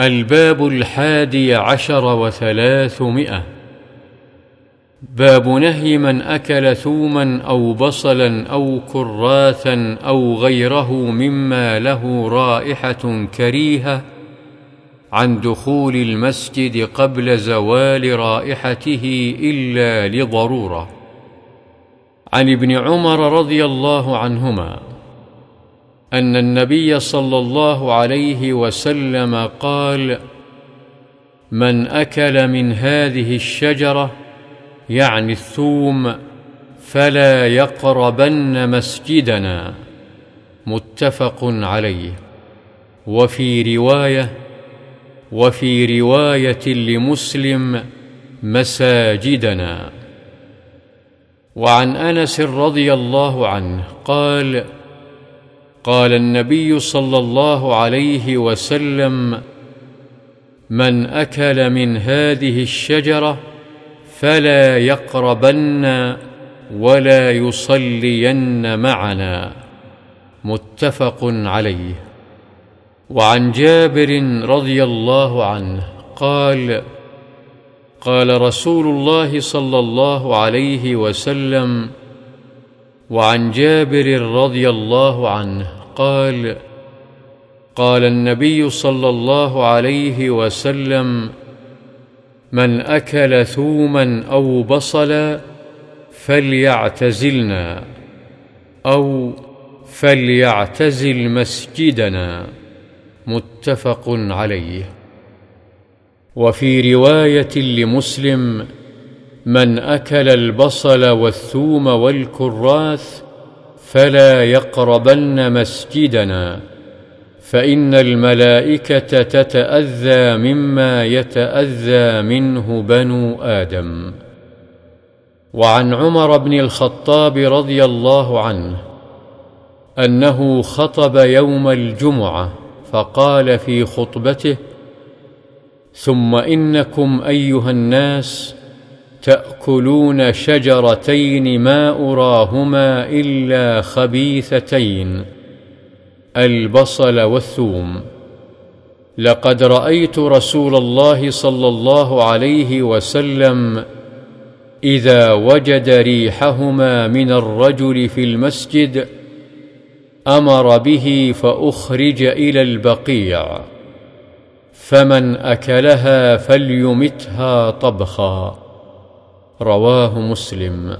الباب الحادي عشر وثلاثمائة. باب نهي من أكل ثوما أو بصلا أو كراثا أو غيره مما له رائحة كريهة عن دخول المسجد قبل زوال رائحته إلا لضرورة. عن ابن عمر رضي الله عنهما أن النبي صلى الله عليه وسلم قال من أكل من هذه الشجرة يعني الثوم فلا يقربن مسجدنا. متفق عليه. وفي رواية وفي رواية لمسلم مساجدنا. وعن أنس رضي الله عنه قال قال النبي صلى الله عليه وسلم من أكل من هذه الشجرة فلا يقربن ولا يصلين معنا. متفق عليه. وعن جابر رضي الله عنه قال قال رسول الله صلى الله عليه وسلم وعن جابر رضي الله عنه قال قال النبي صلى الله عليه وسلم من أكل ثوما أو بصلا فليعتزلنا أو فليعتزل مسجدنا. متفق عليه. وفي رواية لمسلم من أكل البصل والثوم والكراث فلا يقربن مسجدنا فإن الملائكة تتأذى مما يتأذى منه بنو آدم. وعن عمر بن الخطاب رضي الله عنه أنه خطب يوم الجمعة فقال في خطبته ثم إنكم أيها الناس تأكلون شجرتين ما أراهما إلا خبيثتين البصل والثوم. لقد رأيت رسول الله صلى الله عليه وسلم إذا وجد ريحهما من الرجل في المسجد أمر به فأخرج إلى البقيع فمن أكلها فليمتها طبخا. رواه مسلم.